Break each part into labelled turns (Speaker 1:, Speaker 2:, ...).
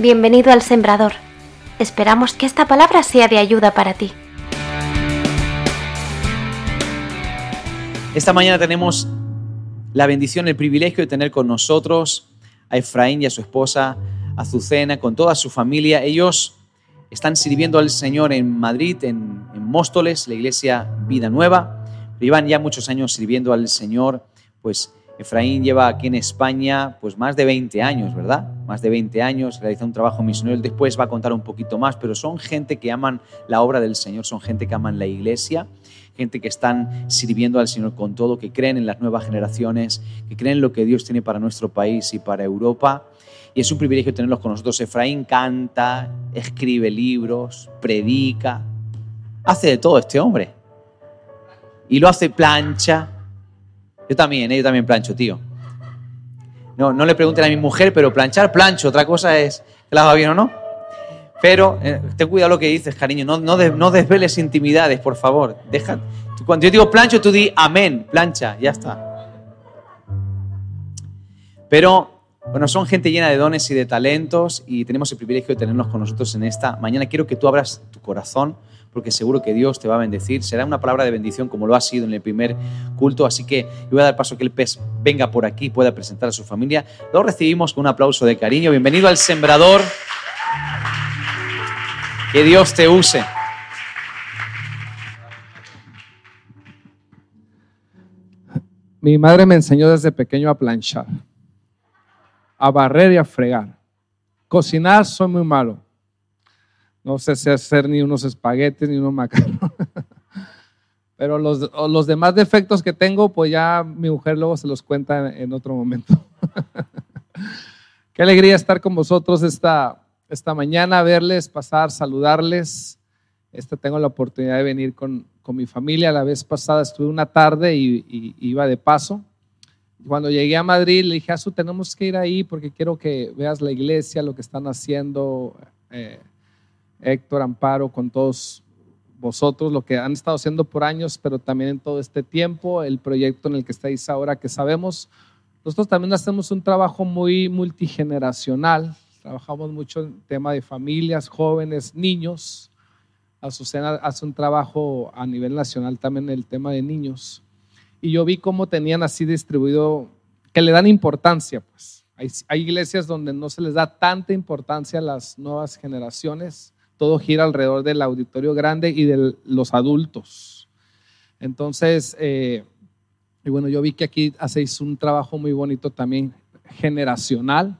Speaker 1: Bienvenido al Sembrador. Esperamos que esta palabra sea de ayuda para ti.
Speaker 2: Esta mañana tenemos la bendición, el privilegio de tener con nosotros a Efraín y a su esposa Azucena, con toda su familia. Ellos están sirviendo al Señor en Madrid, en, Móstoles, la iglesia Vida Nueva. Llevan ya muchos años sirviendo al Señor, pues Efraín lleva aquí en España pues más de 20 años, ¿verdad? Más de 20 años, realiza un trabajo misionero, después va a contar un poquito más, pero son gente que aman la obra del Señor, son gente que aman la iglesia, gente que están sirviendo al Señor con todo, que creen en las nuevas generaciones, que creen en lo que Dios tiene para nuestro país y para Europa. Y es un privilegio tenerlos con nosotros. Efraín canta, escribe libros, predica, hace de todo este hombre. Y lo hace plancha, yo también, ¿eh? yo también plancho, tío. No, no le pregunten a mi mujer, pero planchar, plancho. Otra cosa es que la haga bien o no. Pero eh, ten cuidado lo que dices, cariño. No, no, no desveles intimidades, por favor. Deja, cuando yo digo plancho, tú di amén, plancha, ya está. Pero, bueno, son gente llena de dones y de talentos y tenemos el privilegio de tenerlos con nosotros en esta mañana. Quiero que tú abras tu corazón porque seguro que Dios te va a bendecir. Será una palabra de bendición como lo ha sido en el primer culto, así que voy a dar paso a que el pez venga por aquí y pueda presentar a su familia. Lo recibimos con un aplauso de cariño. Bienvenido al sembrador. Que Dios te use.
Speaker 3: Mi madre me enseñó desde pequeño a planchar, a barrer y a fregar. Cocinar soy muy malo. No sé si hacer ni unos espaguetes ni unos macarrones. Pero los, los, demás defectos que tengo, pues ya mi mujer luego se los cuenta en, otro momento. Qué alegría estar con vosotros esta, esta mañana, verles, pasar, saludarles. Esta tengo la oportunidad de venir con, con mi familia. La vez pasada estuve una tarde y, iba de paso. Cuando llegué a Madrid le dije, Azu, tenemos que ir ahí porque quiero que veas la iglesia, lo que están haciendo. Eh, Héctor, Amparo, con todos vosotros, lo que han estado haciendo por años, pero también en todo este tiempo, el proyecto en el que estáis ahora, que sabemos, nosotros también hacemos un trabajo muy multigeneracional, trabajamos mucho en tema de familias, jóvenes, niños. Azucena hace un trabajo a nivel nacional también en el tema de niños. Y yo vi cómo tenían así distribuido, que le dan importancia, pues. Hay, hay iglesias donde no se les da tanta importancia a las nuevas generaciones todo gira alrededor del auditorio grande y de los adultos. Entonces, eh, y bueno, yo vi que aquí hacéis un trabajo muy bonito también generacional,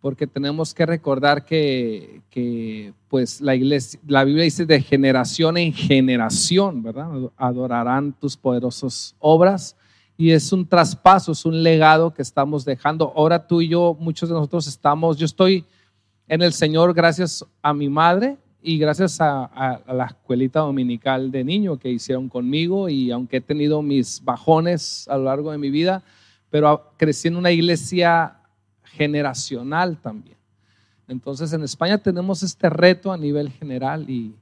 Speaker 3: porque tenemos que recordar que, pues la iglesia, la Biblia dice de generación en generación, ¿verdad? Adorarán tus poderosas obras y es un traspaso, es un legado que estamos dejando. Ahora tú y yo, muchos de nosotros estamos, yo estoy en el Señor gracias a mi madre y gracias a, la escuelita dominical de niño que hicieron conmigo y aunque he tenido mis bajones a lo largo de mi vida, pero crecí en una iglesia generacional también. Entonces en España tenemos este reto a nivel general y,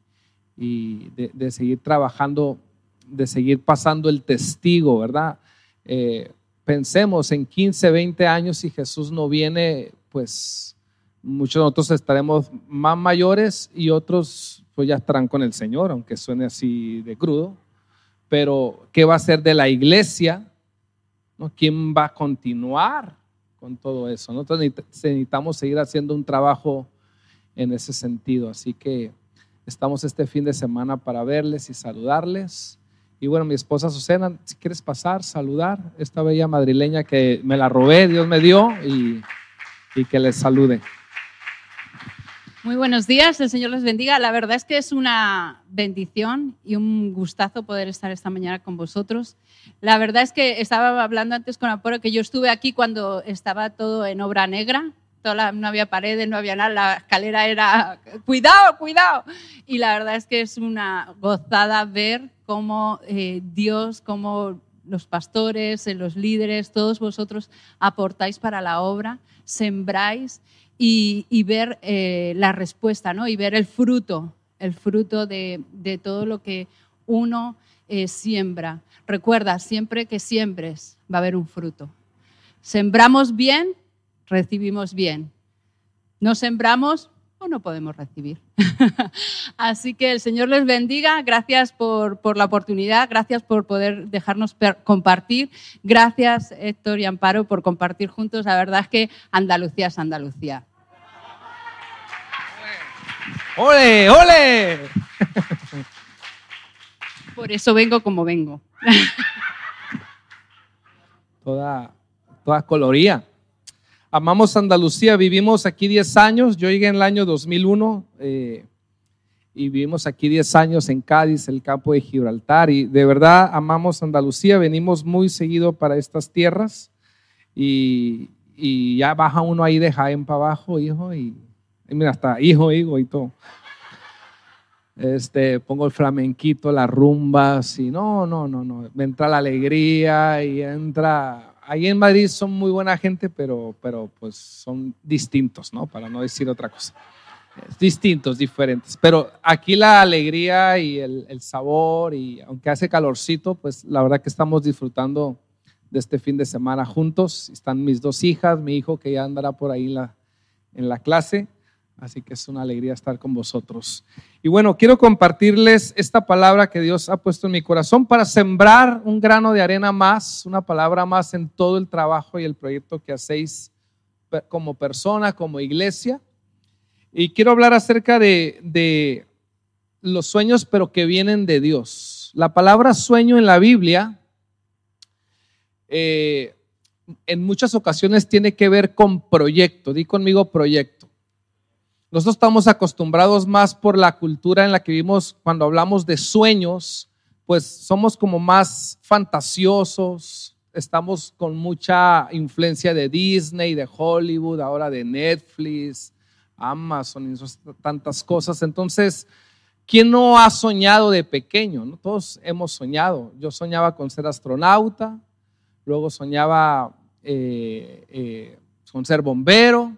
Speaker 3: de, seguir trabajando, de seguir pasando el testigo, ¿verdad? Eh, pensemos en 15, 20 años si Jesús no viene, pues Muchos de nosotros estaremos más mayores y otros pues ya estarán con el Señor, aunque suene así de crudo. Pero, ¿qué va a ser de la iglesia? ¿No? ¿Quién va a continuar con todo eso? Nosotros necesitamos seguir haciendo un trabajo en ese sentido. Así que estamos este fin de semana para verles y saludarles. Y bueno, mi esposa Susana, si quieres pasar, saludar esta bella madrileña que me la robé, Dios me dio, y, y que les salude.
Speaker 4: Muy buenos días, el Señor les bendiga. La verdad es que es una bendición y un gustazo poder estar esta mañana con vosotros. La verdad es que estaba hablando antes con Apolo que yo estuve aquí cuando estaba todo en obra negra, no había paredes, no había nada, la escalera era cuidado, cuidado. Y la verdad es que es una gozada ver cómo eh, Dios, cómo los pastores, eh, los líderes, todos vosotros aportáis para la obra, sembráis y, ver eh, la respuesta, ¿no? Y ver el fruto, el fruto de, todo lo que uno eh, siembra. Recuerda, siempre que siembres va a haber un fruto. Sembramos bien, recibimos bien. No sembramos o no podemos recibir. Así que el Señor les bendiga. Gracias por, por la oportunidad, gracias por poder dejarnos compartir. Gracias, Héctor y Amparo, por compartir juntos. La verdad es que Andalucía es Andalucía.
Speaker 3: ¡Ole, ole!
Speaker 4: Por eso vengo como vengo.
Speaker 3: toda, toda coloría. Amamos Andalucía, vivimos aquí 10 años. Yo llegué en el año 2001 eh, y vivimos aquí 10 años en Cádiz, el campo de Gibraltar. Y de verdad amamos Andalucía, venimos muy seguido para estas tierras. Y, y ya baja uno ahí de Jaén para abajo, hijo, y y mira, hasta hijo, hijo y todo. Este, pongo el flamenquito, las rumbas y no, no, no, no. Entra la alegría y entra. Ahí en Madrid son muy buena gente, pero, pero pues son distintos, ¿no? Para no decir otra cosa. Distintos, diferentes. Pero aquí la alegría y el, el sabor y aunque hace calorcito, pues la verdad que estamos disfrutando de este fin de semana juntos. Están mis dos hijas, mi hijo que ya andará por ahí en la, en la clase Así que es una alegría estar con vosotros. Y bueno, quiero compartirles esta palabra que Dios ha puesto en mi corazón para sembrar un grano de arena más, una palabra más en todo el trabajo y el proyecto que hacéis como persona, como iglesia. Y quiero hablar acerca de, los sueños, pero que vienen de Dios. La palabra sueño en la Biblia eh, en muchas ocasiones tiene que ver con proyecto. Di conmigo proyecto. Nosotros estamos acostumbrados más por la cultura en la que vivimos cuando hablamos de sueños, pues somos como más fantasiosos, estamos con mucha influencia de Disney, de Hollywood, ahora de Netflix, Amazon y tantas cosas. Entonces, ¿quién no ha soñado de pequeño? Todos hemos soñado. Yo soñaba con ser astronauta, luego soñaba eh, eh, con ser bombero,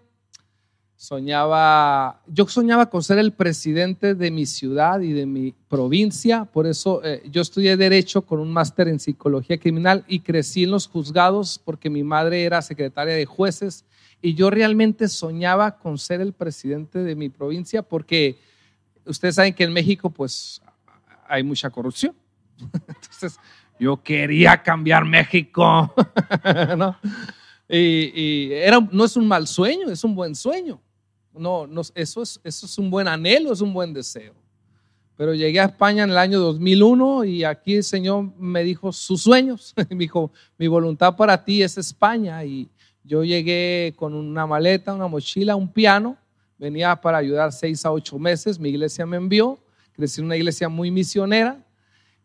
Speaker 3: soñaba, yo soñaba con ser el presidente de mi ciudad y de mi provincia, por eso eh, yo estudié derecho con un máster en psicología criminal y crecí en los juzgados porque mi madre era secretaria de jueces y yo realmente soñaba con ser el presidente de mi provincia porque ustedes saben que en México pues hay mucha corrupción. Entonces yo quería cambiar México, ¿no? Y, era, no es un mal sueño, es un buen sueño. No, no eso, es, eso es un buen anhelo, es un buen deseo. Pero llegué a España en el año 2001 y aquí el Señor me dijo sus sueños. me dijo, mi voluntad para ti es España. Y yo llegué con una maleta, una mochila, un piano. Venía para ayudar seis a ocho meses. Mi iglesia me envió. Crecí en una iglesia muy misionera.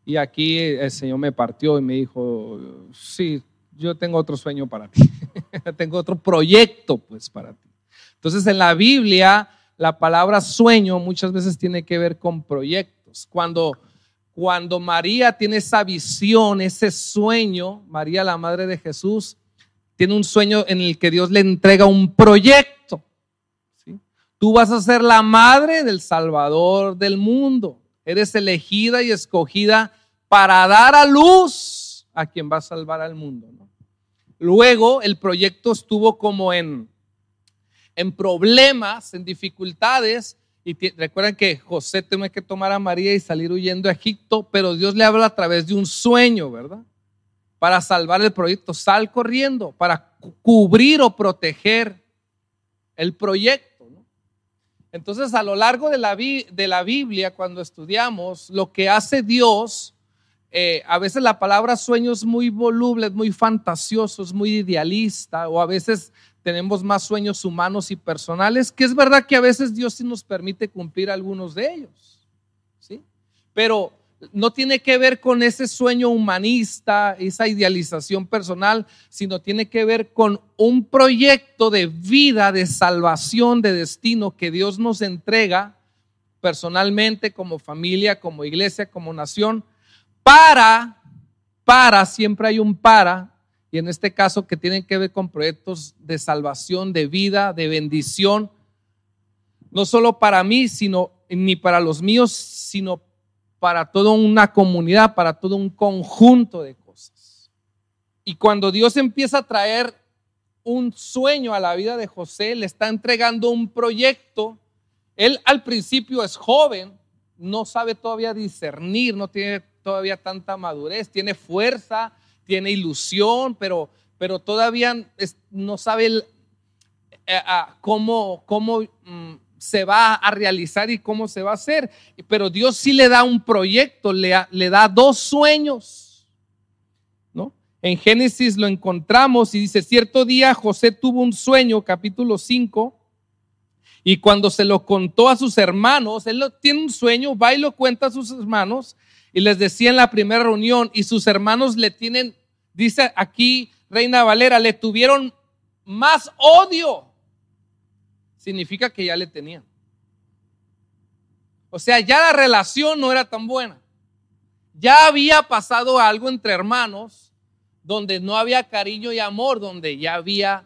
Speaker 3: Y aquí el Señor me partió y me dijo, sí, yo tengo otro sueño para ti. tengo otro proyecto pues para ti. Entonces en la Biblia la palabra sueño muchas veces tiene que ver con proyectos. Cuando, cuando María tiene esa visión, ese sueño, María la Madre de Jesús, tiene un sueño en el que Dios le entrega un proyecto. Tú vas a ser la madre del Salvador del mundo. Eres elegida y escogida para dar a luz a quien va a salvar al mundo. Luego el proyecto estuvo como en en problemas, en dificultades. Y recuerden que José tuvo que tomar a María y salir huyendo a Egipto, pero Dios le habla a través de un sueño, ¿verdad? Para salvar el proyecto. Sal corriendo, para cubrir o proteger el proyecto. Entonces, a lo largo de la, de la, Biblia, cuando estudiamos, lo que hace Dios, eh, a veces la palabra sueño es muy voluble, es muy fantasioso, es muy idealista, o a veces tenemos más sueños humanos y personales, que es verdad que a veces Dios sí nos permite cumplir algunos de ellos, ¿sí? Pero no tiene que ver con ese sueño humanista, esa idealización personal, sino tiene que ver con un proyecto de vida, de salvación, de destino que Dios nos entrega personalmente, como familia, como iglesia, como nación, para, para, siempre hay un para, y en este caso que tienen que ver con proyectos de salvación, de vida, de bendición, no solo para mí, sino ni para los míos, sino para toda una comunidad, para todo un conjunto de cosas. Y cuando Dios empieza a traer un sueño a la vida de José, le está entregando un proyecto. Él al principio es joven, no sabe todavía discernir, no tiene todavía tanta madurez, tiene fuerza, tiene ilusión, pero, pero todavía no sabe eh, cómo, cómo mm, se va a realizar y cómo se va a hacer. Pero Dios sí le da un proyecto, le, le da dos sueños. ¿no? En Génesis lo encontramos y dice, cierto día José tuvo un sueño, capítulo 5, y cuando se lo contó a sus hermanos, él tiene un sueño, va y lo cuenta a sus hermanos, y les decía en la primera reunión, y sus hermanos le tienen, dice aquí Reina Valera, le tuvieron más odio. Significa que ya le tenían. O sea, ya la relación no era tan buena. Ya había pasado algo entre hermanos donde no había cariño y amor, donde ya había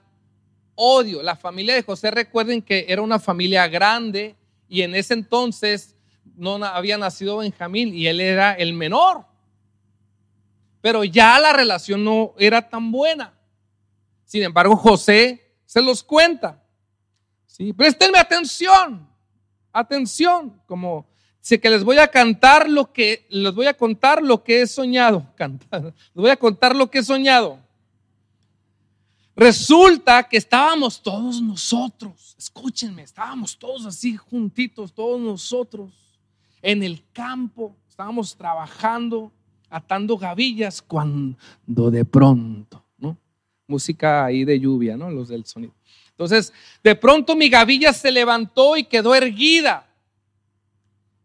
Speaker 3: odio. La familia de José, recuerden que era una familia grande y en ese entonces no había nacido Benjamín y él era el menor. Pero ya la relación no era tan buena. Sin embargo, José se los cuenta. ¿sí? Préstenme atención, atención, como sé que les voy a cantar lo que, les voy a contar lo que he soñado, cantar, les voy a contar lo que he soñado. Resulta que estábamos todos nosotros, escúchenme, estábamos todos así juntitos, todos nosotros en el campo, estábamos trabajando, atando gavillas, cuando de pronto, ¿no? Música ahí de lluvia, ¿no? Los del sonido. Entonces, de pronto mi gavilla se levantó y quedó erguida,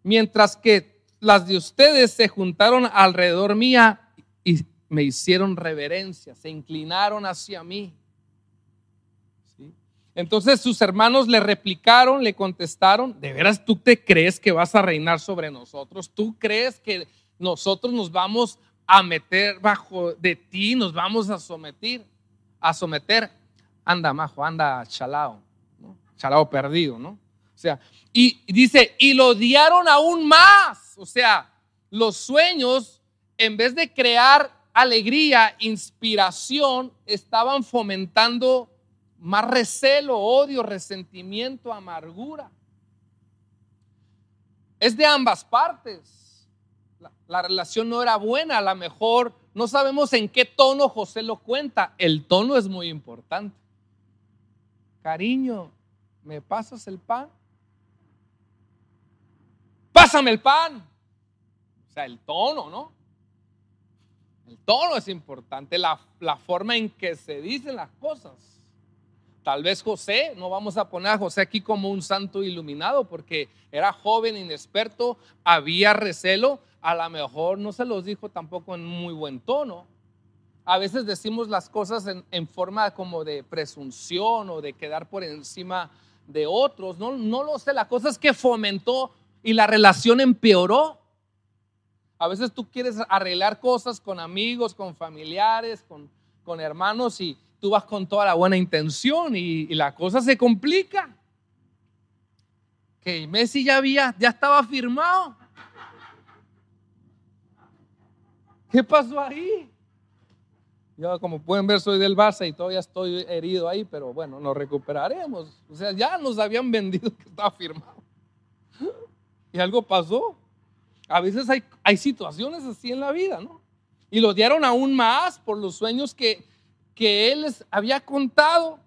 Speaker 3: mientras que las de ustedes se juntaron alrededor mía y me hicieron reverencia, se inclinaron hacia mí. Entonces sus hermanos le replicaron, le contestaron, ¿de veras tú te crees que vas a reinar sobre nosotros? ¿Tú crees que nosotros nos vamos a meter bajo de ti, nos vamos a someter, a someter? Anda, majo, anda chalao, chalao perdido, ¿no? O sea, y dice, y lo odiaron aún más. O sea, los sueños, en vez de crear alegría, inspiración, estaban fomentando más recelo, odio, resentimiento, amargura. Es de ambas partes. La, relación no era buena, a lo mejor no sabemos en qué tono José lo cuenta. El tono es muy importante. Cariño, ¿me pasas el pan? Pásame el pan. O sea, el tono, ¿no? El tono es importante, la, la forma en que se dicen las cosas. Tal vez José, no vamos a poner a José aquí como un santo iluminado porque era joven, inexperto, había recelo, a lo mejor no se los dijo tampoco en muy buen tono. A veces decimos las cosas en, forma como de presunción o de quedar por encima de otros. No, no lo sé, la cosa es que fomentó y la relación empeoró. A veces tú quieres arreglar cosas con amigos, con familiares, con, con hermanos y, tú vas con toda la buena intención y, la cosa se complica. Que Messi ya había, ya estaba firmado. ¿Qué pasó ahí? Yo, como pueden ver, soy del Barça y todavía estoy herido ahí, pero bueno, nos recuperaremos. O sea, ya nos habían vendido que estaba firmado. Y algo pasó. A veces hay, hay situaciones así en la vida, ¿no? Y lo dieron aún más por los sueños que, que él les había contado.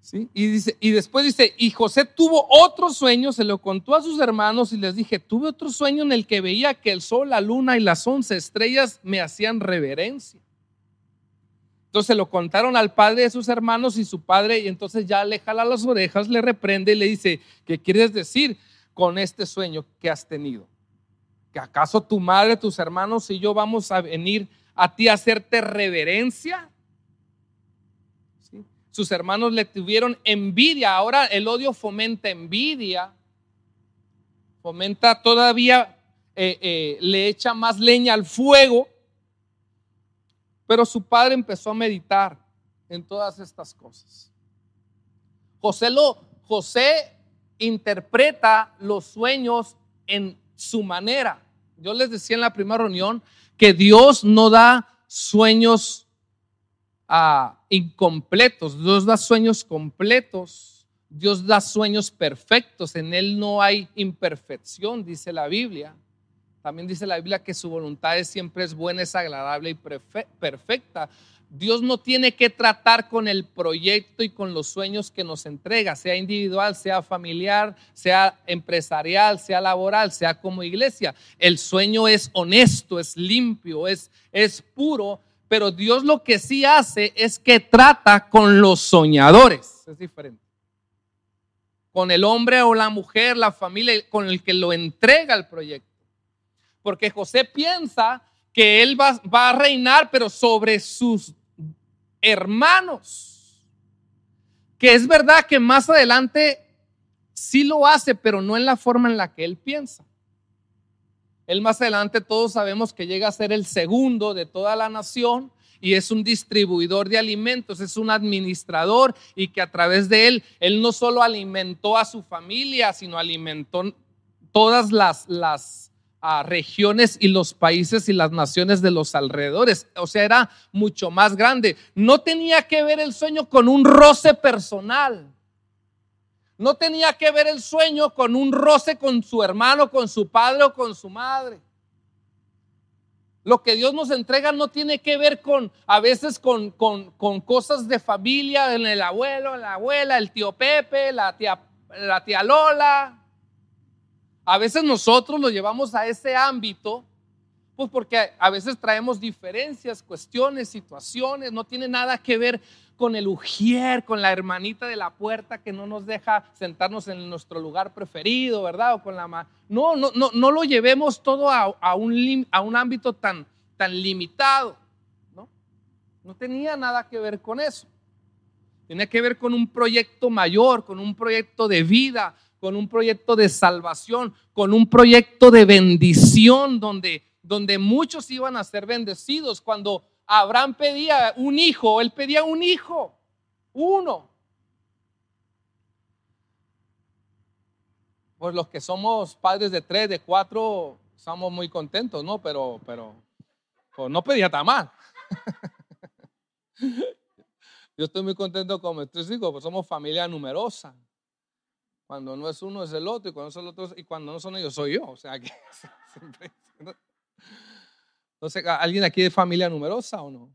Speaker 3: ¿Sí? Y, dice, y después dice, y José tuvo otro sueño, se lo contó a sus hermanos y les dije, tuve otro sueño en el que veía que el sol, la luna y las once estrellas me hacían reverencia. Entonces lo contaron al padre de sus hermanos y su padre, y entonces ya le jala las orejas, le reprende y le dice, ¿qué quieres decir con este sueño que has tenido? ¿Que acaso tu madre, tus hermanos y yo vamos a venir a ti a hacerte reverencia? Sus hermanos le tuvieron envidia. Ahora el odio fomenta envidia, fomenta todavía, eh, eh, le echa más leña al fuego. Pero su padre empezó a meditar en todas estas cosas. José, lo, José interpreta los sueños en su manera. Yo les decía en la primera reunión que Dios no da sueños incompletos. Dios da sueños completos. Dios da sueños perfectos. En Él no hay imperfección, dice la Biblia. También dice la Biblia que su voluntad siempre es buena, es agradable y perfecta. Dios no tiene que tratar con el proyecto y con los sueños que nos entrega, sea individual, sea familiar, sea empresarial, sea laboral, sea como iglesia. El sueño es honesto, es limpio, es, es puro, pero Dios lo que sí hace es que trata con los soñadores. Es diferente. Con el hombre o la mujer, la familia, con el que lo entrega el proyecto. Porque José piensa que él va, va a reinar, pero sobre sus hermanos. Que es verdad que más adelante sí lo hace, pero no en la forma en la que él piensa. Él más adelante todos sabemos que llega a ser el segundo de toda la nación y es un distribuidor de alimentos, es un administrador y que a través de él, él no solo alimentó a su familia, sino alimentó todas las, las a regiones y los países y las naciones de los alrededores. O sea, era mucho más grande. No tenía que ver el sueño con un roce personal. No tenía que ver el sueño con un roce con su hermano, con su padre o con su madre. Lo que Dios nos entrega no tiene que ver con, a veces con, con, con cosas de familia, en el abuelo, la abuela, el tío Pepe, la tía, la tía Lola, a veces nosotros lo llevamos a ese ámbito, pues porque a veces traemos diferencias, cuestiones, situaciones, no tiene nada que ver con el ujier, con la hermanita de la puerta que no nos deja sentarnos en nuestro lugar preferido, ¿verdad? O con la no, no, no, no lo llevemos todo a, un, a un ámbito tan, tan limitado, ¿no? No tenía nada que ver con eso. Tenía que ver con un proyecto mayor, con un proyecto de vida, con un proyecto de salvación, con un proyecto de bendición donde, donde muchos iban a ser bendecidos. Cuando Abraham pedía un hijo, él pedía un hijo, uno. Pues los que somos padres de tres, de cuatro, estamos muy contentos, ¿no? Pero, pero, pues no pedía tan mal. Yo estoy muy contento con mis tres hijos, pues somos familia numerosa. Cuando no es uno es el otro y cuando es el otro y cuando no son ellos soy yo. O sea que Entonces, ¿alguien aquí de familia numerosa o no?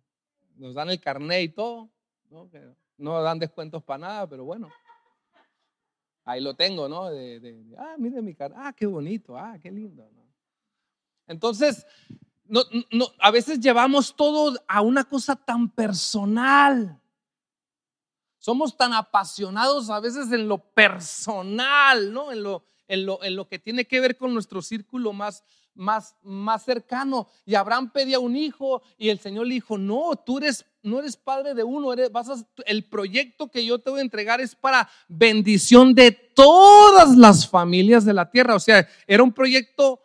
Speaker 3: Nos dan el carnet y todo, ¿no? no dan descuentos para nada, pero bueno. Ahí lo tengo, ¿no? De, ah, mire mi carnet, ah, qué bonito, ah, qué lindo. Entonces, no, a veces llevamos todo a una cosa tan personal. Somos tan apasionados a veces en lo personal, ¿no? En lo, en lo, en lo que tiene que ver con nuestro círculo más, más, más cercano. Y Abraham pedía un hijo y el Señor le dijo, no, tú eres, no eres padre de uno, eres, vas el proyecto que yo te voy a entregar es para bendición de todas las familias de la tierra. O sea, era un proyecto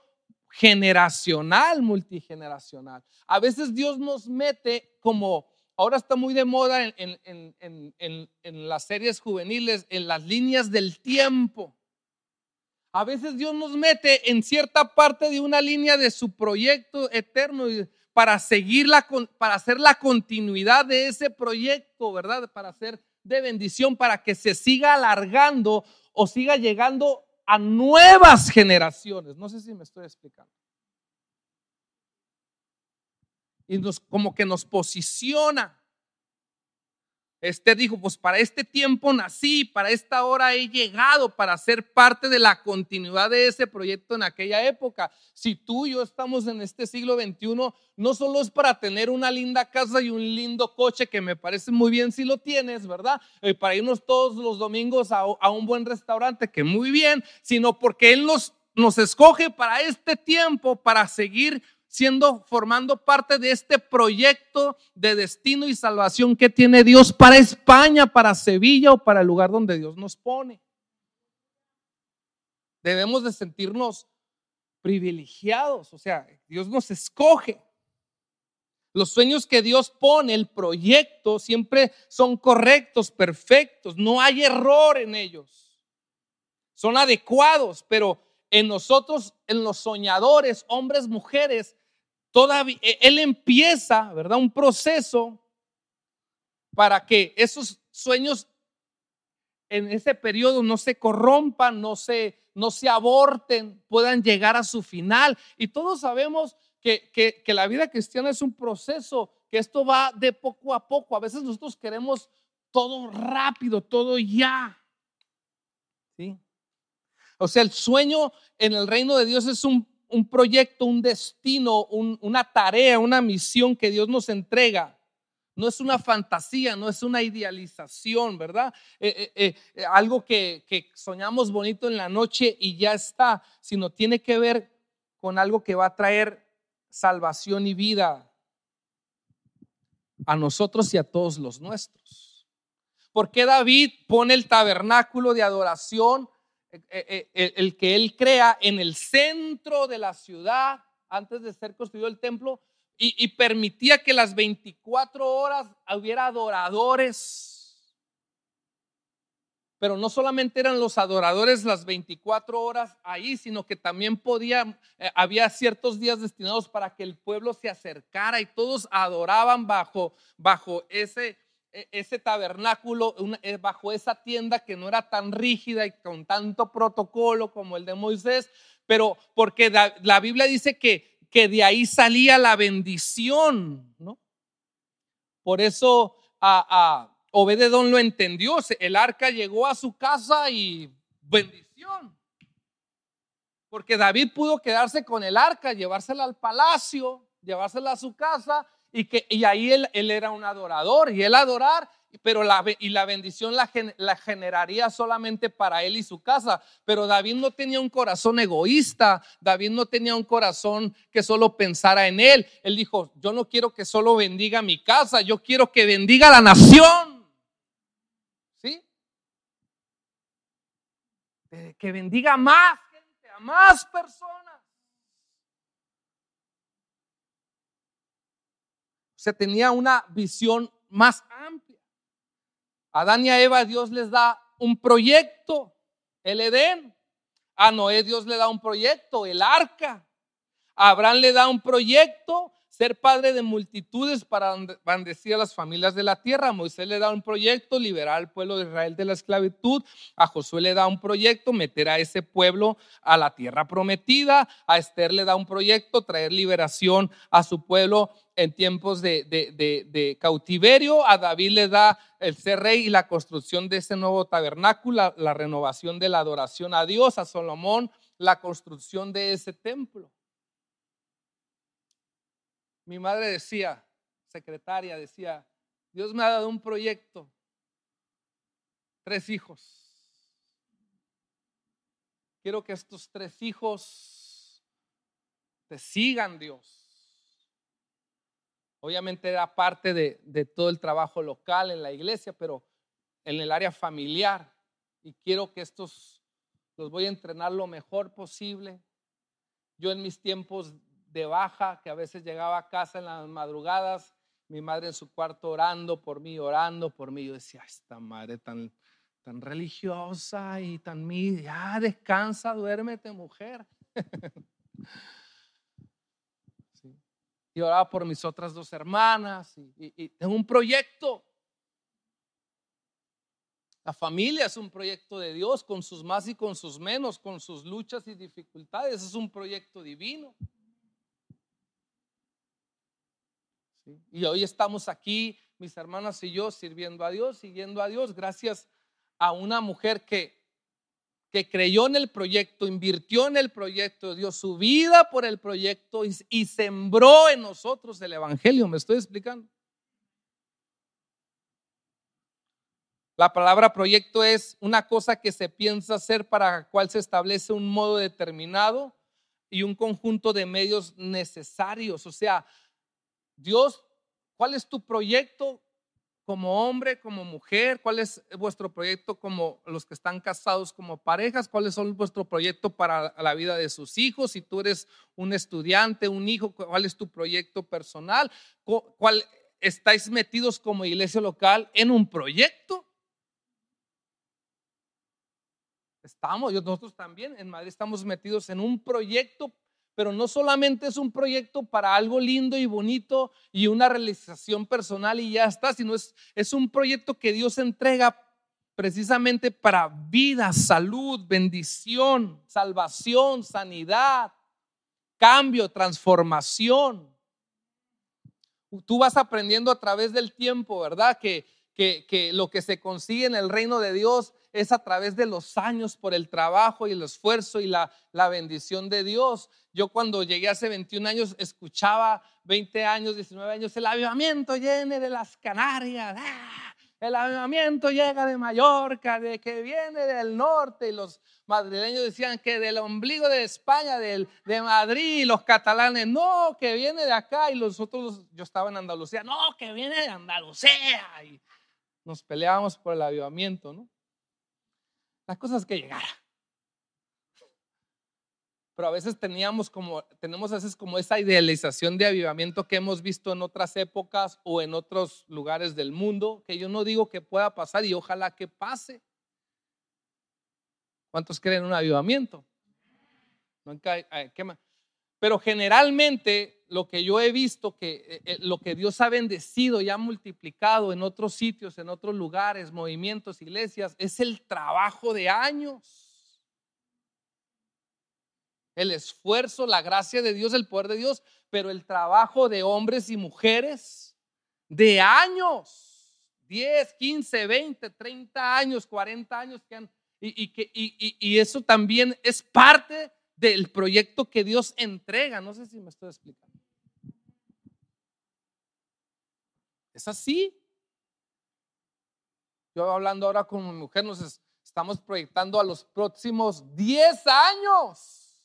Speaker 3: generacional, multigeneracional. A veces Dios nos mete como ahora está muy de moda en, las series juveniles, en las líneas del tiempo. A veces Dios nos mete en cierta parte de una línea de su proyecto eterno para seguirla, para hacer la continuidad de ese proyecto, ¿verdad? Para hacer de bendición, para que se siga alargando o siga llegando a nuevas generaciones. No sé si me estoy explicando y nos, como que nos posiciona. Este dijo, pues para este tiempo nací, para esta hora he llegado para ser parte de la continuidad de ese proyecto en aquella época. Si tú y yo estamos en este siglo XXI, no solo es para tener una linda casa y un lindo coche, que me parece muy bien si lo tienes, ¿verdad? Eh, para irnos todos los domingos a, un buen restaurante, que muy bien, sino porque Él nos escoge para este tiempo, para seguir siendo, formando parte de este proyecto de destino y salvación que tiene Dios para España, para Sevilla o para el lugar donde Dios nos pone. Debemos de sentirnos privilegiados, o sea, Dios nos escoge. Los sueños que Dios pone, el proyecto, siempre son correctos, perfectos, no hay error en ellos. Son adecuados, pero en nosotros, en los soñadores, hombres, mujeres, todavía, e, él empieza, ¿verdad? Un proceso para que esos sueños en ese periodo no se corrompan, no se, no se aborten, puedan llegar a su final. Y todos sabemos que, que, la vida cristiana es un proceso, que esto va de poco a poco. A veces nosotros queremos todo rápido, todo ya. ¿Sí? O sea, el sueño en el reino de Dios es un, un proyecto, un destino, una tarea, una misión que Dios nos entrega. No es una fantasía, no es una idealización, ¿verdad? Eh, eh, eh, algo que, que soñamos bonito en la noche y ya está, sino tiene que ver con algo que va a traer salvación y vida a nosotros y a todos los nuestros. ¿Por qué David pone el tabernáculo de adoración, el que él crea en el centro de la ciudad antes de ser construido el templo? y, permitía que las 24 horas hubiera adoradores. Pero no solamente eran los adoradores las 24 horas ahí, sino que también podía, eh, había ciertos días destinados para que el pueblo se acercara y todos adoraban bajo, bajo ese, ese tabernáculo, eh, bajo esa tienda que no era tan rígida y con tanto protocolo como el de Moisés, pero porque la Biblia dice que que de ahí salía la bendición, ¿no? Por eso a, Obededón lo entendió. El arca llegó a su casa y bendición. Porque David pudo quedarse con el arca, llevársela al palacio, llevársela a su casa y, que, y ahí él, él era un adorador y él adorar pero la, y la bendición la, la, generaría solamente para él y su casa. Pero David no tenía un corazón egoísta, David no tenía un corazón que solo pensara en él. Él dijo, yo no quiero que solo bendiga mi casa, yo quiero que bendiga la nación. ¿Sí? Que bendiga más a más personas. O sea, tenía una visión más amplia. Adán y a Eva Dios les da un proyecto, el Edén. A Noé Dios le da un proyecto, el arca. A Abraham le da un proyecto, ser padre de multitudes para bendecir a las familias de la tierra. Moisés le da un proyecto, liberar al pueblo de Israel de la esclavitud. A Josué le da un proyecto, meter a ese pueblo a la tierra prometida. A Esther le da un proyecto, traer liberación a su pueblo en tiempos de, cautiverio. A David le da el ser rey y la construcción de ese nuevo tabernáculo, la, renovación de la adoración a Dios. A Salomón, la construcción de ese templo. Mi madre decía, secretaria, decía, Dios me ha dado un proyecto, tres hijos. Quiero que estos tres hijos te sigan, Dios. Obviamente era parte de, todo el trabajo local en la iglesia, pero en el área familiar. Y quiero que estos los voy a entrenar lo mejor posible. Yo en mis tiempos de baja, que a veces llegaba a casa en las madrugadas, mi madre en su cuarto orando por mí, orando por mí. Yo decía, esta madre tan, tan religiosa y tan mi, ya descansa, duérmete, mujer. y oraba por mis otras dos hermanas y, tengo un proyecto. La familia es un proyecto de Dios con sus más y con sus menos, con sus luchas y dificultades. Es un proyecto divino. Y hoy estamos aquí, mis hermanas y yo, sirviendo a Dios, siguiendo a Dios, gracias a una mujer que que creyó en el proyecto, invirtió en el proyecto, dio su vida por el proyecto y, sembró en nosotros el Evangelio. ¿Me estoy explicando? La palabra proyecto es una cosa que se piensa hacer para la cual se establece un modo determinado y un conjunto de medios necesarios. O sea, Dios, ¿cuál es tu proyecto? como hombre, como mujer? ¿Cuál es vuestro proyecto como los que están casados como parejas? ¿Cuál es vuestro proyecto para la vida de sus hijos? Si tú eres un estudiante, un hijo, ¿cuál es tu proyecto personal? ¿Cuál estáis metidos como iglesia local en un proyecto? Estamos, nosotros también en Madrid estamos metidos en un proyecto pero no solamente es un proyecto para algo lindo y bonito y una realización personal y ya está, sino es, es un proyecto que Dios entrega precisamente para vida, salud, bendición, salvación, sanidad, cambio, transformación. Tú vas aprendiendo a través del tiempo, ¿verdad? Que, que, que, lo que se consigue en el reino de Dios es a través de los años por el trabajo y el esfuerzo y la, la bendición de Dios. Yo cuando llegué hace 21 años escuchaba 20 años, 19 años, el avivamiento llene de las Canarias. ¡ah! El avivamiento llega de Mallorca, de que viene del norte y los madrileños decían que del ombligo de España, del, de Madrid, los catalanes, no, que viene de acá y los otros, yo estaba en Andalucía, no, que viene de Andalucía y nos peleábamos por el avivamiento, ¿no? Las cosas que llegara. Pero a veces teníamos como, tenemos a veces como esa idealización de avivamiento que hemos visto en otras épocas o en otros lugares del mundo, que yo no digo que pueda pasar y ojalá que pase. ¿Cuántos creen en un avivamiento? Pero generalmente lo que yo he visto, que eh, eh, lo que Dios ha bendecido y ha multiplicado en otros sitios, en otros lugares, movimientos, iglesias, es el trabajo de años. El esfuerzo, la gracia de Dios, el poder de Dios, pero el trabajo de hombres y mujeres de años, 10, 15, 20, 30 años, 40 años que han, y, que, y eso también es parte del proyecto que Dios entrega. No sé si me estoy explicando. Es así. Yo hablando ahora con mi mujer, nos estamos proyectando a los próximos 10 años.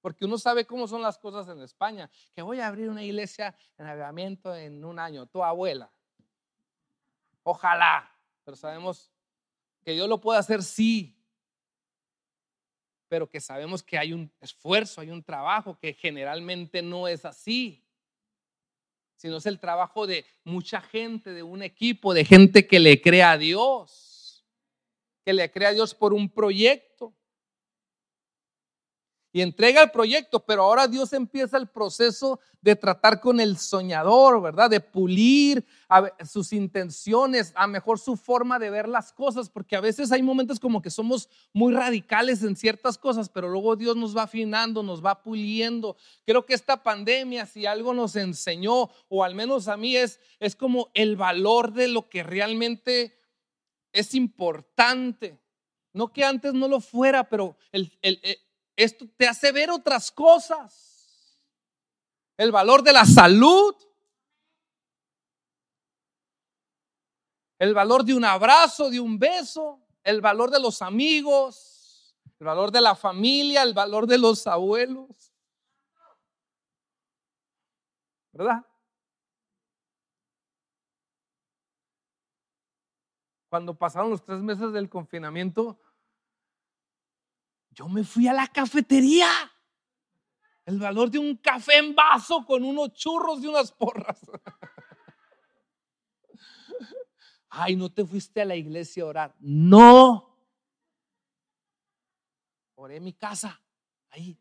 Speaker 3: Porque uno sabe cómo son las cosas en España. Que voy a abrir una iglesia en avivamiento en un año. Tu abuela. Ojalá. Pero sabemos que Dios lo puede hacer, sí. Pero que sabemos que hay un esfuerzo, hay un trabajo que generalmente no es así. Sino es el trabajo de mucha gente, de un equipo, de gente que le crea a Dios. Que le crea a Dios por un proyecto y entrega el proyecto, pero ahora Dios empieza el proceso de tratar con el soñador, ¿verdad? De pulir sus intenciones, a mejor su forma de ver las cosas, porque a veces hay momentos como que somos muy radicales en ciertas cosas, pero luego Dios nos va afinando, nos va puliendo. Creo que esta pandemia, si algo nos enseñó, o al menos a mí, es, es como el valor de lo que realmente es importante. No que antes no lo fuera, pero el, el esto te hace ver otras cosas. El valor de la salud. El valor de un abrazo, de un beso. El valor de los amigos. El valor de la familia. El valor de los abuelos. ¿Verdad? Cuando pasaron los tres meses del confinamiento, yo me fui a la cafetería. El valor de un café en vaso con unos churros y unas porras. Ay, no te fuiste a la iglesia a orar. No. Oré en mi casa, ahí.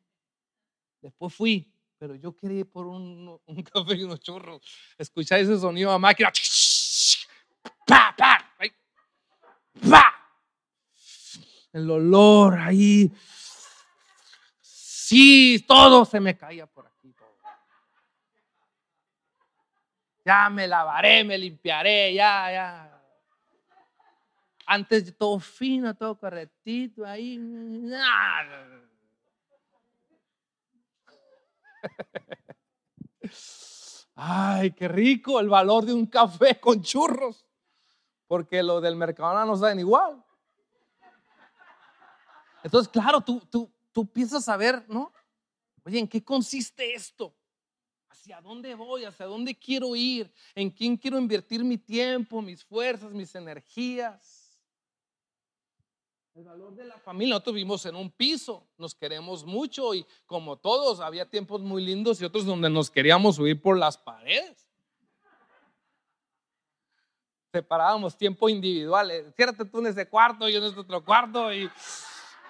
Speaker 3: Después fui, pero yo quería ir por un, café y unos churros. Escucháis ese sonido de máquina. ¡Pa, pa! ¡Pa! El olor ahí. Sí, todo se me caía por aquí. Ya me lavaré, me limpiaré, ya, ya. Antes de todo fino, todo correctito ahí. Ay, qué rico el valor de un café con churros. Porque lo del Mercadona no saben igual. Entonces, claro, tú, tú, tú piensas a ver, ¿no? Oye, ¿en qué consiste esto? ¿Hacia dónde voy? ¿Hacia dónde quiero ir? ¿En quién quiero invertir mi tiempo, mis fuerzas, mis energías? El valor de la familia. Nosotros vivimos en un piso, nos queremos mucho y como todos, había tiempos muy lindos y otros donde nos queríamos subir por las paredes. Separábamos tiempo individual. Ciérrate tú en ese cuarto, yo en este otro cuarto y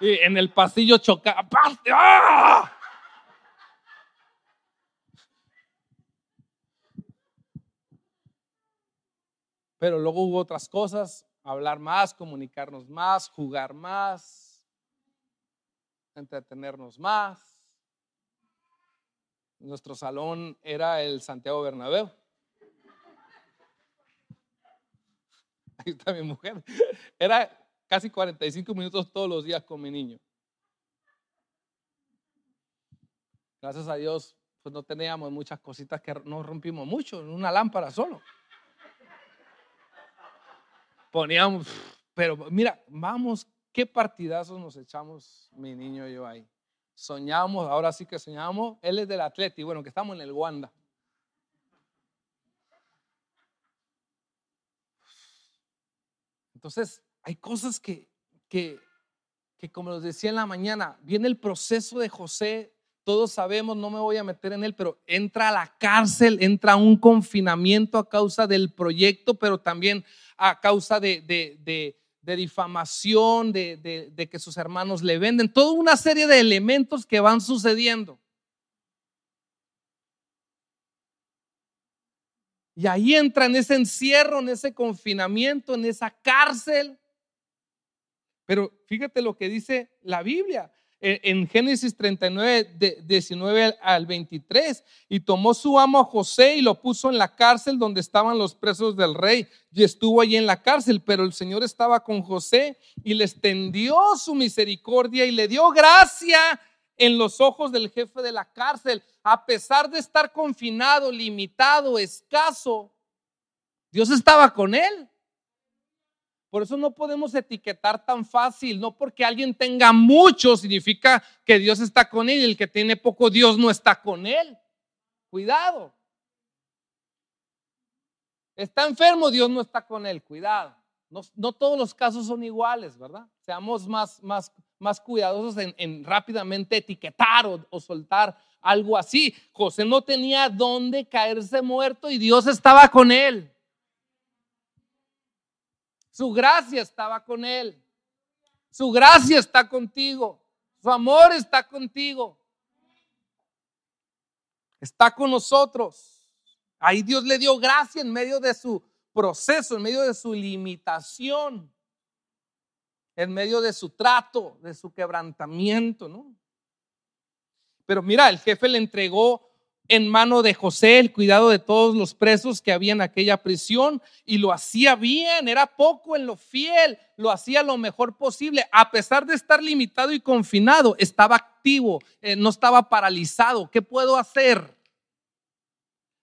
Speaker 3: y en el pasillo choca. ¡Aparte! ¡Ah! Pero luego hubo otras cosas, hablar más, comunicarnos más, jugar más, entretenernos más. Nuestro salón era el Santiago Bernabéu. Ahí está mi mujer. Era casi 45 minutos todos los días con mi niño. Gracias a Dios, pues no teníamos muchas cositas que no rompimos mucho, en una lámpara solo. Poníamos, pero mira, vamos, qué partidazos nos echamos mi niño y yo ahí. Soñamos, ahora sí que soñamos, él es del Atleti, bueno, que estamos en el Wanda. Entonces, hay cosas que, que, que, como les decía en la mañana, viene el proceso de José, todos sabemos, no me voy a meter en él, pero entra a la cárcel, entra a un confinamiento a causa del proyecto, pero también a causa de, de, de, de difamación, de que sus hermanos le venden, toda una serie de elementos que van sucediendo. Y ahí entra en ese encierro, en ese confinamiento, en esa cárcel. Pero fíjate lo que dice la Biblia en Génesis 39, de 19 al 23. Y tomó su amo a José y lo puso en la cárcel donde estaban los presos del rey. Y estuvo allí en la cárcel, pero el Señor estaba con José y le extendió su misericordia y le dio gracia en los ojos del jefe de la cárcel a pesar de estar confinado, limitado, escaso, Dios estaba con él. Por eso no podemos etiquetar tan fácil, no porque alguien tenga mucho significa que Dios está con él y el que tiene poco Dios no está con él. Cuidado. Está enfermo, Dios no está con él, cuidado. No, todos los casos son iguales, ¿verdad? Seamos más, más, más cuidadosos en, rápidamente etiquetar o soltar algo así. José no tenía dónde caerse muerto y Dios estaba con él. Su gracia estaba con él. Su gracia está contigo. Su amor está contigo. Está con nosotros. Ahí Dios le dio gracia en medio de su proceso, en medio de su limitación, en medio de su trato, de su quebrantamiento, ¿no? Pero mira, el jefe le entregó en mano de José el cuidado de todos los presos que había en aquella prisión y lo hacía bien, era poco en lo fiel, lo hacía lo mejor posible, a pesar de estar limitado y confinado, estaba activo, eh, no estaba paralizado. ¿Qué puedo hacer?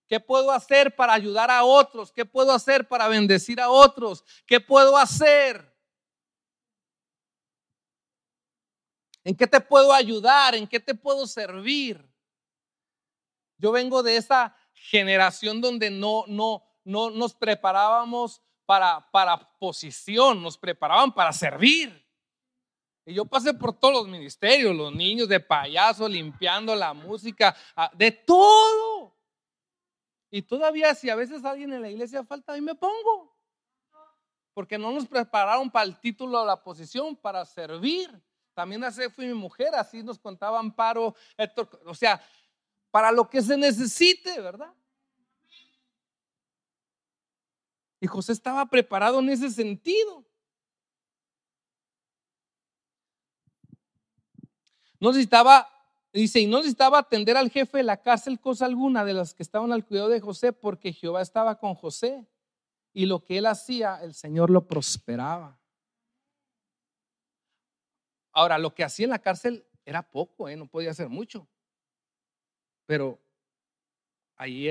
Speaker 3: ¿Qué puedo hacer para ayudar a otros? ¿Qué puedo hacer para bendecir a otros? ¿Qué puedo hacer? ¿En qué te puedo ayudar? ¿En qué te puedo servir? Yo vengo de esa generación donde no, no, no nos preparábamos para, para posición, nos preparaban para servir. Y yo pasé por todos los ministerios, los niños de payaso, limpiando la música, ah, de todo. Y todavía si a veces alguien en la iglesia falta, ahí me pongo. Porque no nos prepararon para el título o la posición, para servir. También así fui mi mujer, así nos contaba Amparo, Héctor, o sea, para lo que se necesite, ¿verdad? Y José estaba preparado en ese sentido. No necesitaba, dice, y no necesitaba atender al jefe de la cárcel cosa alguna de las que estaban al cuidado de José, porque Jehová estaba con José. Y lo que él hacía, el Señor lo prosperaba. Ahora, lo que hacía en la cárcel era poco, ¿eh? no podía hacer mucho. Pero ahí,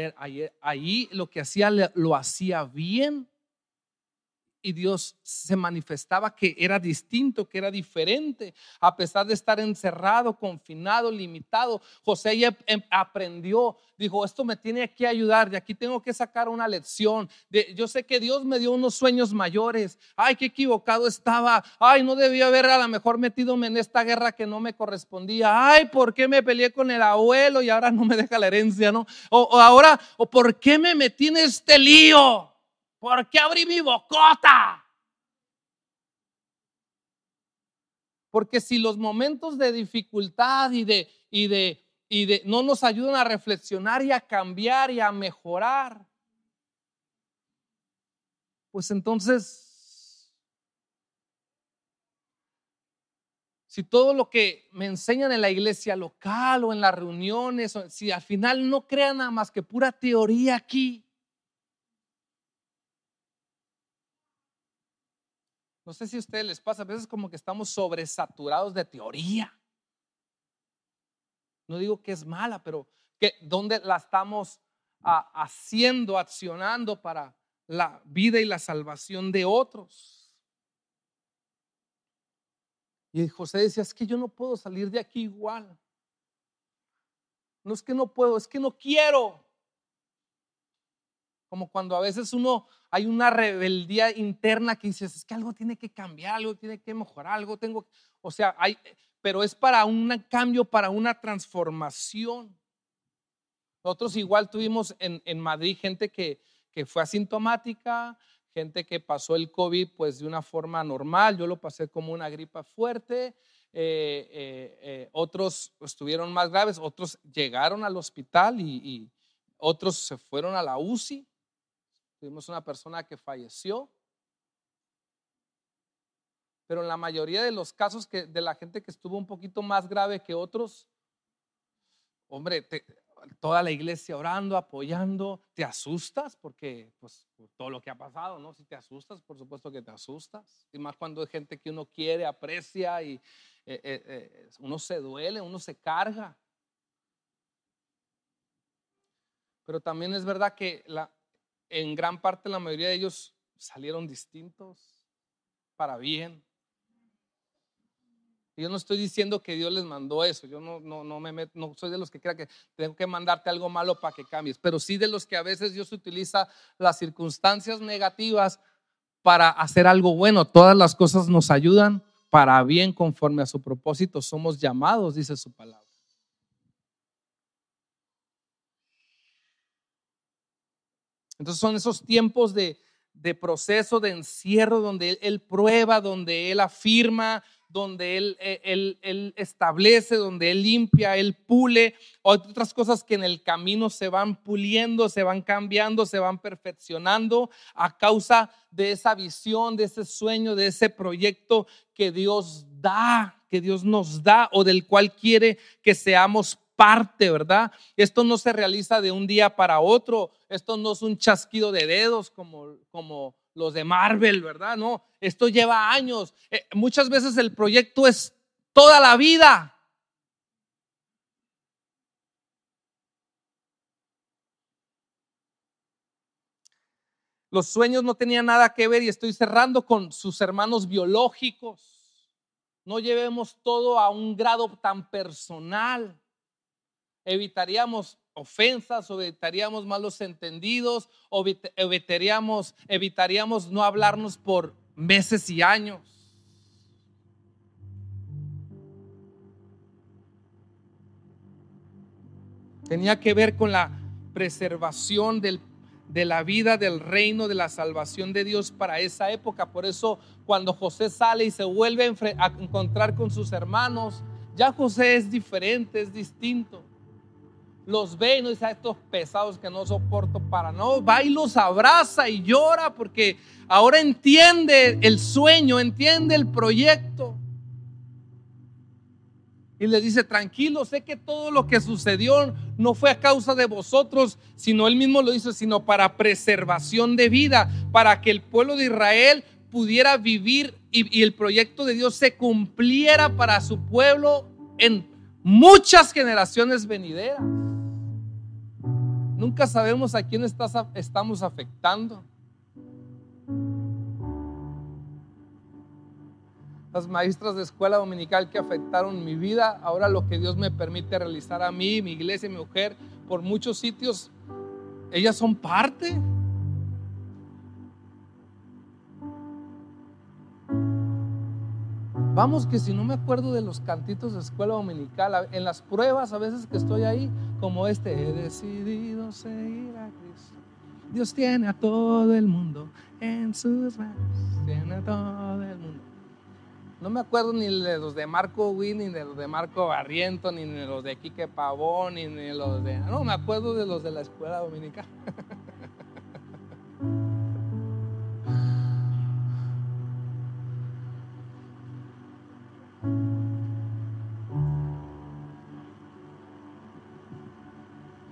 Speaker 3: ahí lo que hacía lo hacía bien y Dios se manifestaba que era distinto, que era diferente, a pesar de estar encerrado, confinado, limitado. José ya em, aprendió, dijo, esto me tiene que ayudar, de aquí tengo que sacar una lección. De, yo sé que Dios me dio unos sueños mayores. Ay, qué equivocado estaba. Ay, no debía haber a lo mejor metido en esta guerra que no me correspondía. Ay, ¿por qué me peleé con el abuelo y ahora no me deja la herencia, no? O, o ahora, o ¿por qué me metí en este lío? ¿Por qué abrí mi bocota? Porque si los momentos de dificultad y de, y de, y de no nos ayudan a reflexionar y a cambiar y a mejorar, pues entonces, si todo lo que me enseñan en la iglesia local o en las reuniones, si al final no crean nada más que pura teoría aquí, No sé si a ustedes les pasa, a veces como que estamos sobresaturados de teoría. No digo que es mala, pero que dónde la estamos haciendo, accionando para la vida y la salvación de otros. Y José decía, es que yo no puedo salir de aquí igual. No es que no puedo, es que no quiero. Como cuando a veces uno hay una rebeldía interna que dices, es que algo tiene que cambiar, algo tiene que mejorar, algo tengo, o sea, hay, pero es para un cambio, para una transformación. Nosotros igual tuvimos en, en Madrid gente que, que fue asintomática, gente que pasó el COVID pues de una forma normal, yo lo pasé como una gripa fuerte, eh, eh, eh, otros estuvieron más graves, otros llegaron al hospital y, y, otros se fueron a la UCI. Tuvimos una persona que falleció. Pero en la mayoría de los casos que, de la gente que estuvo un poquito más grave que otros, hombre, toda la iglesia orando, apoyando, te asustas porque pues todo lo que ha pasado, ¿no? Si te asustas, por supuesto que te asustas. Y más cuando hay gente que uno quiere, aprecia y eh, eh, eh, uno se duele, uno se carga. Pero también es verdad que la, en gran parte la mayoría de ellos salieron distintos para bien. yo no estoy diciendo que Dios les mandó eso, yo no, no, no, me no soy de los que crea que tengo que mandarte algo malo para que cambies, pero sí de los que a veces Dios utiliza las circunstancias negativas para hacer algo bueno. Todas las cosas nos ayudan para bien conforme a su propósito. Somos llamados, dice su palabra. Entonces son esos tiempos de, proceso, de encierro, donde él, prueba, donde él afirma, donde él, e, él, él, establece, donde él limpia, él pule, otras cosas que en el camino se van puliendo, se van cambiando, se van perfeccionando a causa de esa visión, de ese sueño, de ese proyecto que Dios da, que Dios nos da o del cual quiere que seamos parte, ¿verdad? Esto no se realiza de un día para otro, esto no es un chasquido de dedos como, como los de Marvel, ¿verdad? No, esto lleva años. Eh, muchas veces el proyecto es toda la vida. Los sueños no tenían nada que ver y estoy cerrando con sus hermanos biológicos. No llevemos todo a un grado tan personal evitaríamos ofensas, evitaríamos malos entendidos, evitaríamos, evitaríamos no hablarnos por meses y años. Tenía que ver con la preservación del, de la vida, del reino, de la salvación de Dios para esa época. Por eso cuando José sale y se vuelve a encontrar con sus hermanos, ya José es diferente, es distinto los ve y no dice a estos pesados que no soporto para no, va y los abraza y llora porque ahora entiende el sueño, entiende el proyecto. Y le dice, tranquilo, sé que todo lo que sucedió no fue a causa de vosotros, sino él mismo lo hizo, sino para preservación de vida, para que el pueblo de Israel pudiera vivir y el proyecto de Dios se cumpliera para su pueblo en muchas generaciones venideras. Nunca sabemos a quién estamos afectando. Las maestras de escuela dominical que afectaron mi vida, ahora lo que Dios me permite realizar a mí, mi iglesia, mi mujer, por muchos sitios, ellas son parte. Vamos que si no me acuerdo de los cantitos de escuela dominical, en las pruebas a veces que estoy ahí, como este, he decidido seguir a Cristo. Dios tiene a todo el mundo en sus manos, tiene a todo el mundo. No me acuerdo ni de los de Marco Win, ni de los de Marco Barriento, ni de los de Quique Pavón, ni de los de... No, me acuerdo de los de la escuela dominical.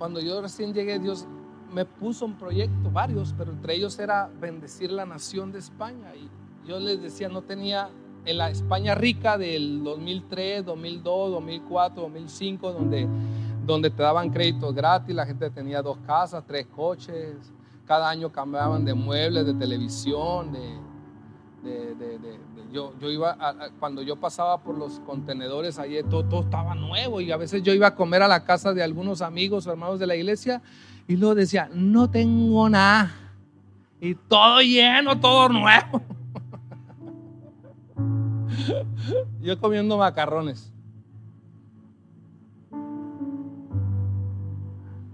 Speaker 3: cuando yo recién llegué, Dios me puso un proyecto, varios, pero entre ellos era bendecir la nación de España. Y yo les decía, no tenía en la España rica del 2003, 2002, 2004, 2005, donde, donde te daban créditos gratis, la gente tenía dos casas, tres coches, cada año cambiaban de muebles, de televisión, de, yo, yo iba, cuando yo pasaba por los contenedores, allí todo, todo estaba nuevo y a veces yo iba a comer a la casa de algunos amigos o hermanos de la iglesia y luego decía, no tengo nada. Y todo lleno, todo nuevo. Yo comiendo macarrones.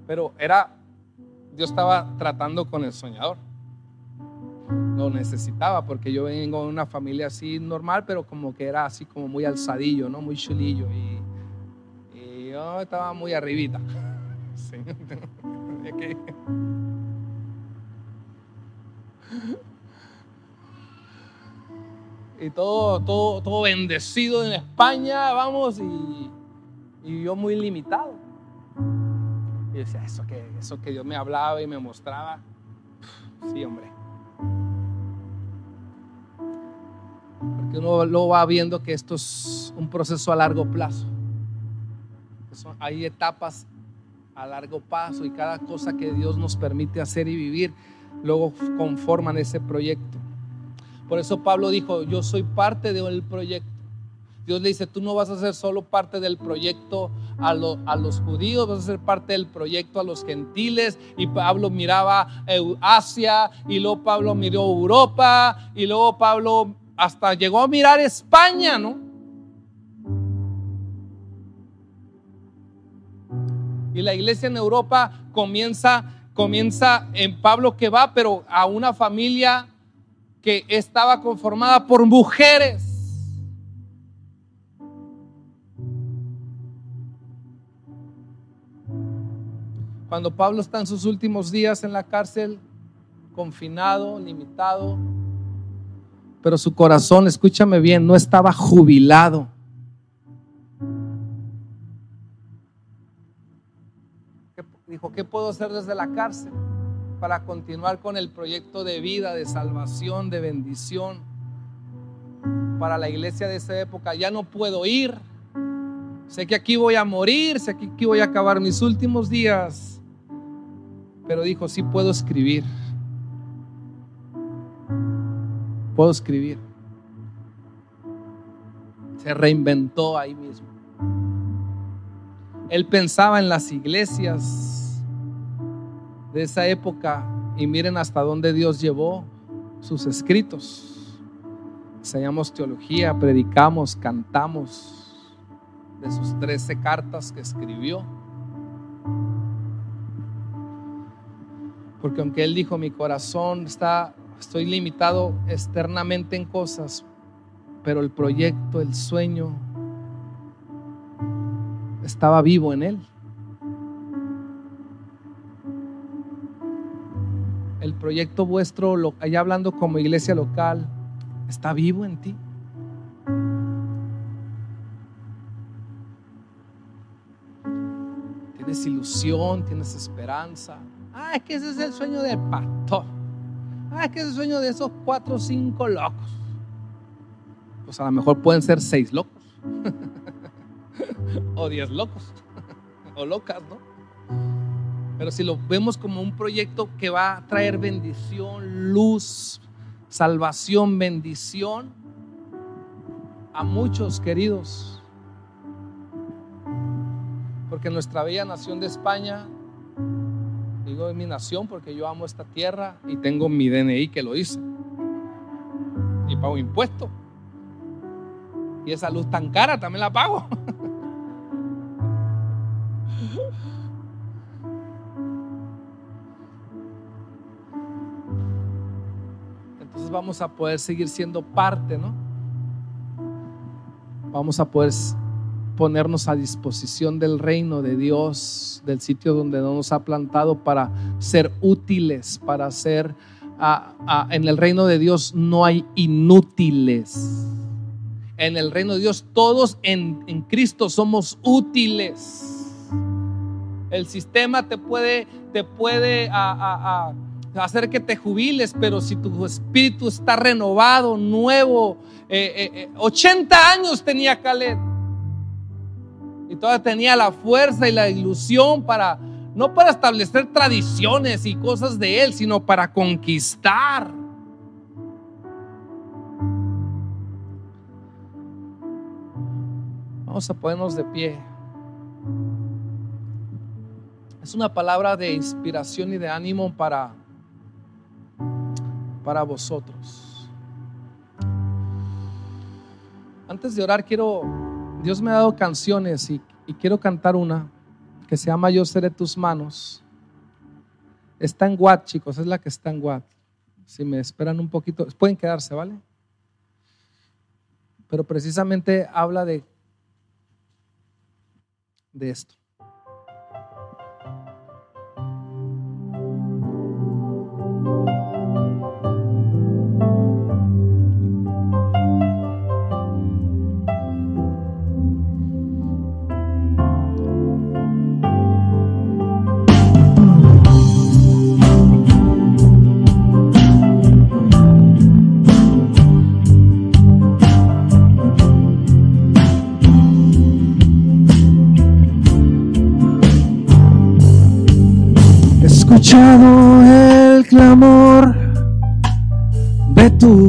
Speaker 3: Pero era, yo estaba tratando con el soñador. Lo necesitaba porque yo vengo de una familia así normal, pero como que era así como muy alzadillo, ¿no? Muy chulillo. Y, yo estaba muy arribita. y todo, todo, todo bendecido en España, vamos, y, y yo muy limitado. Y decía, eso que, eso que Dios me hablaba y me mostraba, sí, hombre. Porque uno lo va viendo que esto es un proceso a largo plazo. hay etapas a largo plazo y cada cosa que Dios nos permite hacer y vivir, luego conforman ese proyecto. Por eso Pablo dijo, yo soy parte del proyecto. Dios le dice, tú no vas a ser solo parte del proyecto a, a, los judíos, vas a ser parte del proyecto a los gentiles. Y Pablo miraba Asia, y luego Pablo miró Europa, y luego Pablo hasta llegó a mirar España, ¿no? Y la iglesia en Europa comienza, comienza en Pablo que va, pero a una familia que estaba conformada por mujeres. Cuando Pablo está en sus últimos días en la cárcel, confinado, limitado, pero su corazón, escúchame bien, no estaba jubilado. Dijo, ¿qué puedo hacer desde la cárcel? para continuar con el proyecto de vida, de salvación, de bendición para la iglesia de esa época. Ya no puedo ir. Sé que aquí voy a morir, sé que aquí voy a acabar mis últimos días. Pero dijo, sí puedo escribir. Puedo escribir. Se reinventó ahí mismo. Él pensaba en las iglesias de esa época y miren hasta dónde Dios llevó sus escritos. Enseñamos teología, predicamos, cantamos de sus trece cartas que escribió. Porque aunque Él dijo, mi corazón está, estoy limitado externamente en cosas, pero el proyecto, el sueño, estaba vivo en Él. el proyecto vuestro, allá hablando como iglesia local, está vivo en ti. Tienes ilusión, tienes esperanza. Ah, es que ese es el sueño del pastor. Ah, es que es sueño de esos cuatro o cinco locos. Pues a lo mejor pueden ser seis locos. o diez locos. o locas, ¿no? Pero si lo vemos como un proyecto que va a traer bendición, luz, salvación, bendición a muchos queridos. Porque nuestra bella nación de España, digo es mi nación porque yo amo esta tierra y tengo mi DNI que lo hice. Y pago impuestos. Y esa luz tan cara también la pago. vamos a poder seguir siendo parte, ¿no? Vamos a poder ponernos a disposición del reino de Dios, del sitio donde nos ha plantado para ser útiles, para ser... en el reino de Dios no hay inútiles. En el reino de Dios todos en, Cristo somos útiles. El sistema te puede, te puede hacer que te jubiles, pero si tu espíritu está renovado, nuevo, 80 eh, eh, años tenía Caleb. Y todavía tenía la fuerza y la ilusión para, no para establecer tradiciones y cosas de él, sino para conquistar. Vamos a ponernos de pie. Es una palabra de inspiración y de ánimo para, para vosotros. Antes de orar, quiero, Dios me ha dado canciones y, quiero cantar una que se llama Yo seré tus manos. Está en Watt, chicos, es la que está en Watt. Si me esperan un poquito, pueden quedarse, ¿vale? Pero precisamente habla de de esto.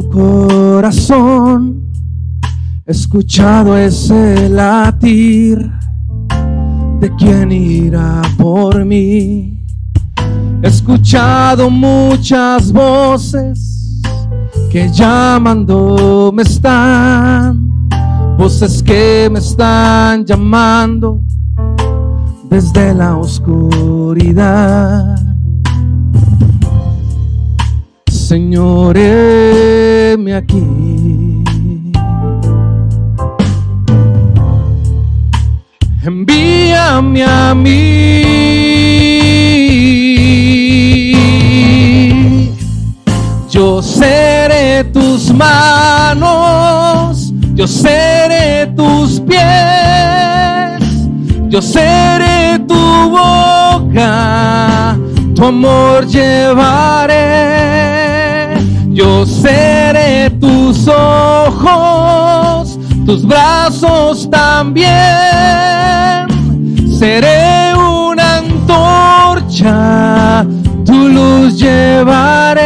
Speaker 3: Corazón, escuchado ese latir de quien irá por mí. escuchado muchas voces que llamando me están, voces que me están llamando desde la oscuridad. Señor, heme aquí. Envíame a mí. Yo seré tus manos, yo seré tus pies, yo seré tu boca, tu amor llevaré seré tus ojos, tus brazos también. Seré una antorcha, tu luz llevaré.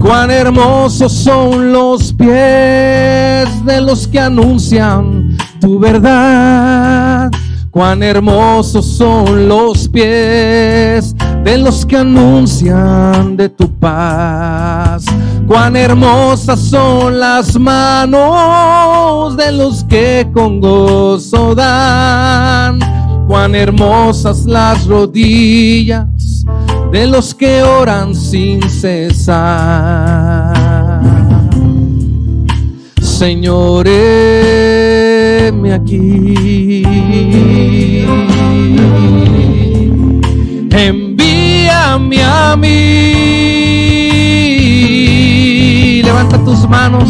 Speaker 3: Cuán hermosos son los pies de los que anuncian tu verdad. Cuán hermosos son los pies de los que anuncian de tu paz. Cuán hermosas son las manos de los que con gozo dan. Cuán hermosas las rodillas de los que oran sin cesar. Señor, me aquí. Envíame a mí. Levanta tus manos.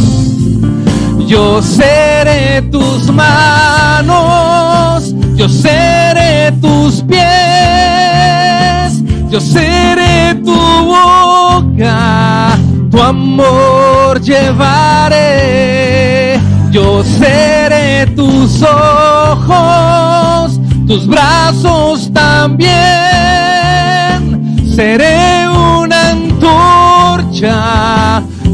Speaker 3: Yo seré tus manos. Yo seré tus pies. Yo seré tu boca. Tu amor llevaré. Yo seré tus ojos. Tus brazos también seré una antorcha,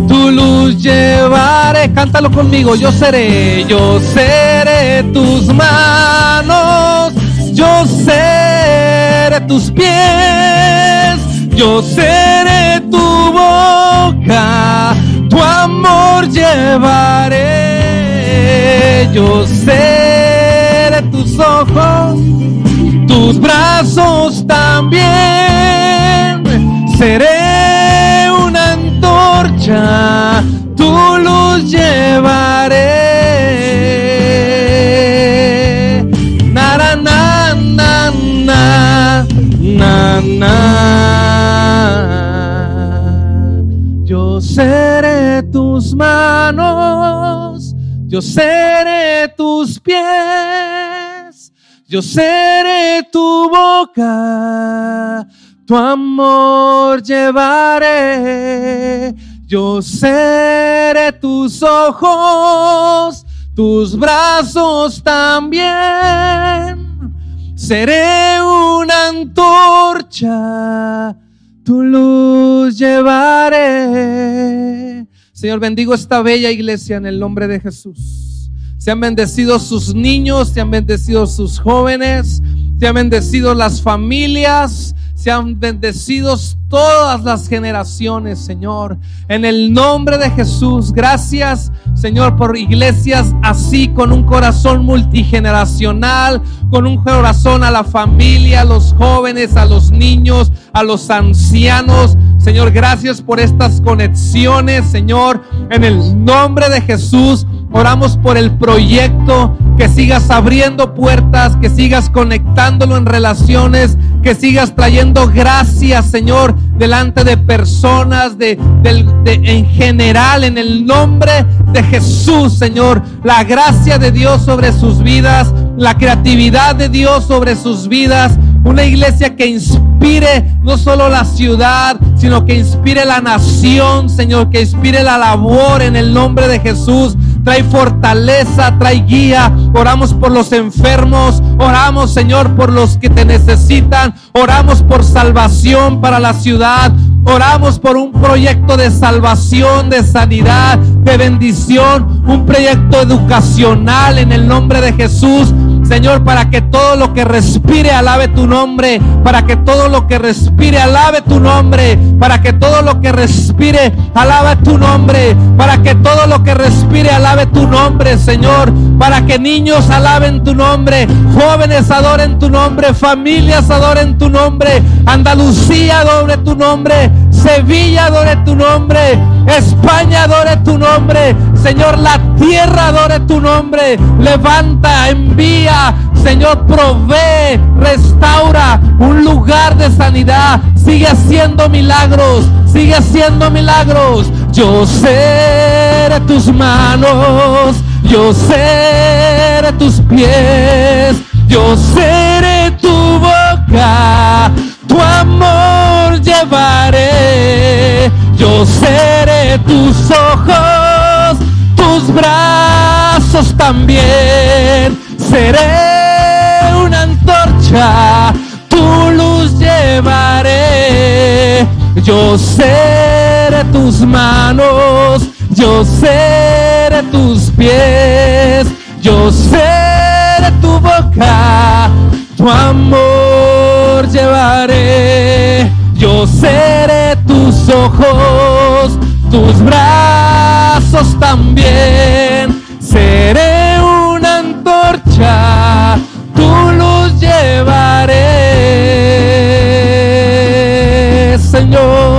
Speaker 3: tu luz llevaré, cántalo conmigo, yo seré, yo seré tus manos, yo seré tus pies, yo seré tu boca, tu amor llevaré, yo seré tus ojos, tus brazos también. Seré una antorcha, tu luz llevaré. Na, na, na, Yo seré tus manos, yo seré tus pies, Yo seré tu boca, tu amor llevaré. Yo seré tus ojos, tus brazos también. Seré una antorcha, tu luz llevaré. Señor, bendigo esta bella iglesia en el nombre de Jesús. Sean bendecidos sus niños, sean bendecidos sus jóvenes, sean bendecidos las familias, sean bendecidos todas las generaciones, Señor. En el nombre de Jesús, gracias, Señor, por iglesias así, con un corazón multigeneracional, con un corazón a la familia, a los jóvenes, a los niños, a los ancianos. Señor, gracias por estas conexiones, Señor. En el nombre de Jesús, oramos por el proyecto, que sigas abriendo puertas, que sigas conectándolo en relaciones, que sigas trayendo gracias, Señor, delante de personas, de, en general, en el nombre de Jesús, Señor. La gracia de Dios sobre sus vidas, la creatividad de Dios sobre sus vidas. Una iglesia que inspire no solo la ciudad, sino que inspire la nación, Señor, que inspire la labor en el nombre de Jesús trae fortaleza, trae guía. Oramos por los enfermos, oramos Señor por los que te necesitan, oramos por salvación para la ciudad, oramos por un proyecto de salvación, de sanidad, de bendición, un proyecto educacional en el nombre de Jesús. Señor, para que todo lo que respire alabe tu nombre, para que todo lo que respire alabe tu nombre, para que todo lo que respire alabe tu nombre, para que todo lo que respire alabe tu nombre, Señor, para que niños alaben tu nombre, jóvenes adoren tu nombre, familias adoren tu nombre, Andalucía adore tu nombre, Sevilla adore tu nombre, España adore tu nombre, Señor, la tierra adore tu nombre, levanta, envía. Señor, provee, restaura un lugar de sanidad. Sigue haciendo milagros, sigue haciendo milagros. Yo seré tus manos, yo seré tus pies, yo seré tu boca, tu amor llevaré. Yo seré tus ojos, tus brazos también seré una antorcha, tu luz llevaré. Yo seré tus manos, yo seré tus pies, yo seré tu amor llevaré. Yo seré tus ojos, tus brazos también. Seré tu luz llevaré, Señor.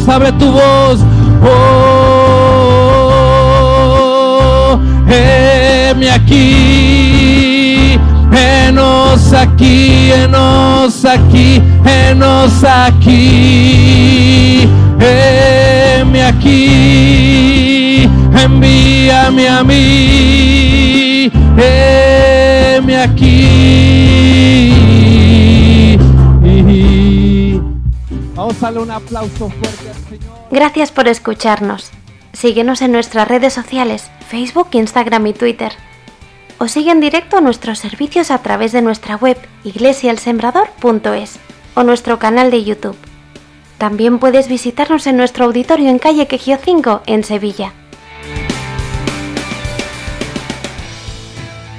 Speaker 3: Vamos, abre tu voz. Oh, heme aquí, enos aquí, enos aquí enos aquí, heme aquí, envíame a mí, heme aquí. Vamos a darle un aplauso fuerte.
Speaker 1: Gracias por escucharnos. Síguenos en nuestras redes sociales, Facebook, Instagram y Twitter. O sigue en directo nuestros servicios a través de nuestra web iglesialsembrador.es o nuestro canal de YouTube. También puedes visitarnos en nuestro auditorio en calle Quejío 5 en Sevilla.